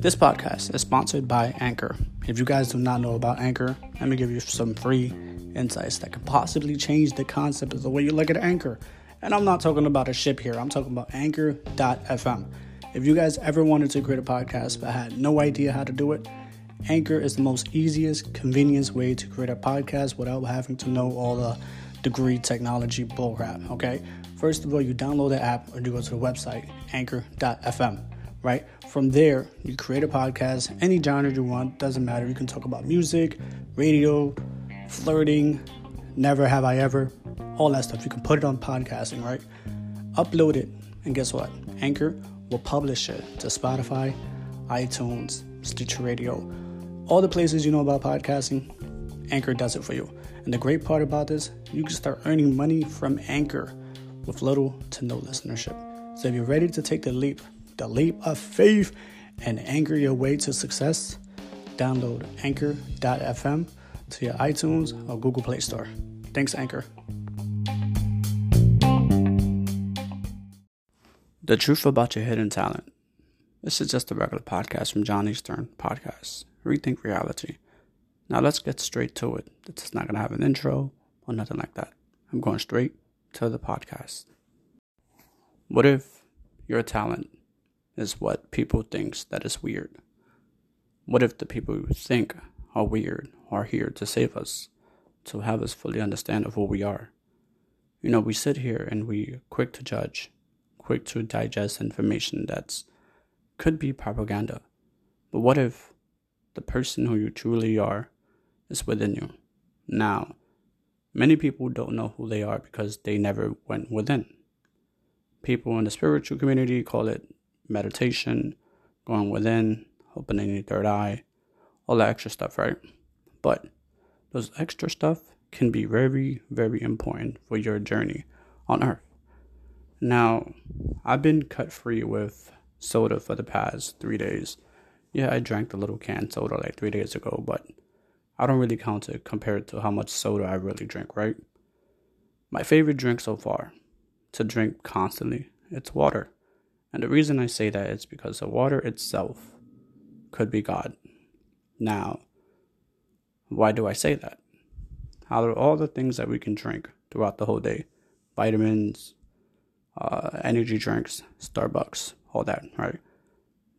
This podcast is sponsored by Anchor. If you guys do not know about Anchor, let me give you some free insights that could possibly change the concept of the way you look at Anchor. And I'm not talking about a ship here, I'm talking about Anchor.fm. If you guys ever wanted to create a podcast but had no idea how to do it, Anchor is the most easiest, convenience way to create a podcast without having to know all the degree technology bullcrap. Okay, first of all, you download the app or you go to the website Anchor.fm. Right from there, you create a podcast, any genre you want, doesn't matter. You can talk about music, radio, flirting, never have I ever, all that stuff. You can put it on podcasting, right? Upload it, and guess what? Anchor will publish it to Spotify, iTunes, Stitcher Radio, all the places you know about podcasting. Anchor does it for you. And the great part about this, you can start earning money from Anchor with little to no listenership. So if you're ready to take the leap, the leap of faith, and anchor your way to success, download anchor.fm to your iTunes or Google Play Store. Thanks, Anchor. The truth about your hidden talent. This is just a regular podcast from John Eastern Podcast. Rethink reality. Now let's get straight to it. It's not gonna have an intro or nothing like that. I'm going straight to the podcast. What if your talent is what people thinks that is weird? What if the people you think are weird are here to save us, to have us fully understand of who we are? You know, we sit here and we quick to judge, quick to digest information that's could be propaganda. But what if the person who you truly are is within you? Now, many people don't know who they are because they never went within. People in the spiritual community call it meditation, going within, opening the third eye, all that extra stuff, right? But those extra stuff can be very, very important for your journey on earth. Now, I've been cut free with soda for the past three days. Yeah, I drank the little can soda like three days ago, but I don't really count it compared to how much soda I really drink, right? My favorite drink so far to drink constantly, it's water. And the reason I say that is because the water itself could be God. Now, why do I say that? Out of all the things that we can drink throughout the whole day, vitamins, uh, energy drinks, Starbucks, all that, right?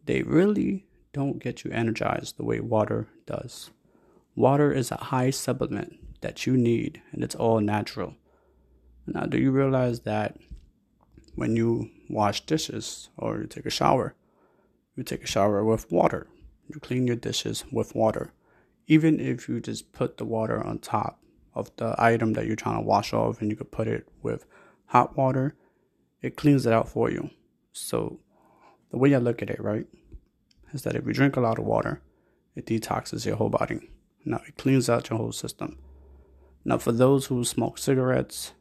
They really don't get you energized the way water does. Water is a high supplement that you need, and it's all natural. Now, do you realize that when you wash dishes or you take a shower, you take a shower with water? You clean your dishes with water. Even if you just put the water on top of the item that you're trying to wash off and you could put it with hot water, it cleans it out for you. So, the way I look at it, right, is that if you drink a lot of water, it detoxes your whole body. Now, it cleans out your whole system. Now, for those who smoke cigarettes,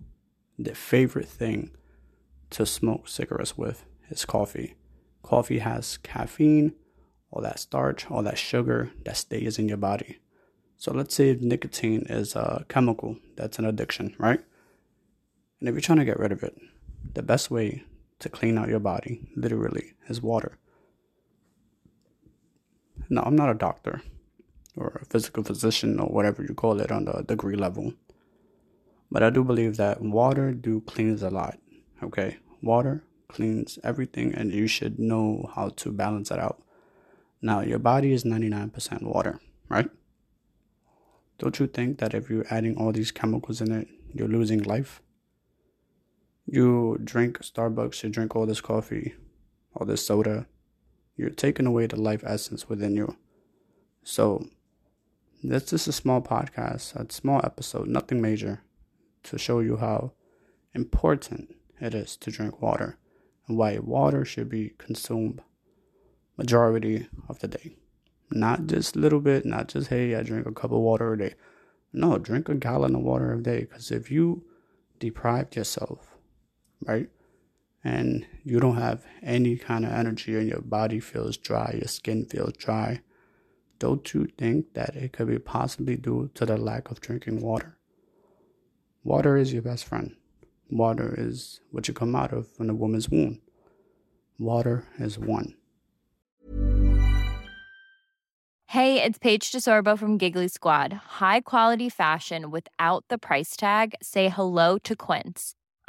their favorite thing to smoke cigarettes with is coffee. Coffee has caffeine, all that starch, all that sugar that stays in your body. So let's say nicotine is a chemical that's an addiction, right? And if you're trying to get rid of it, the best way to clean out your body, literally, is water. Now, I'm not a doctor or a physical physician or whatever you call it on the degree level, but I do believe that water do cleans a lot. Okay, water cleans everything, and you should know how to balance it out. Now, your body is 99% water, right? Don't you think that if you're adding all these chemicals in it, you're losing life? You drink Starbucks, you drink all this coffee, all this soda, you're taking away the life essence within you. So, this is a small podcast, a small episode, nothing major, to show you how important it is to drink water and why water should be consumed majority of the day. Not just a little bit, not just, hey, I drink a cup of water a day. No, drink a gallon of water a day. Because if you deprive yourself, right, and you don't have any kind of energy and your body feels dry, your skin feels dry, don't you think that it could be possibly due to the lack of drinking water? Water is your best friend. Water is what you come out of in a woman's womb. Water is one. Hey, it's Paige DeSorbo from Giggly Squad. High quality fashion without the price tag. Say hello to Quince.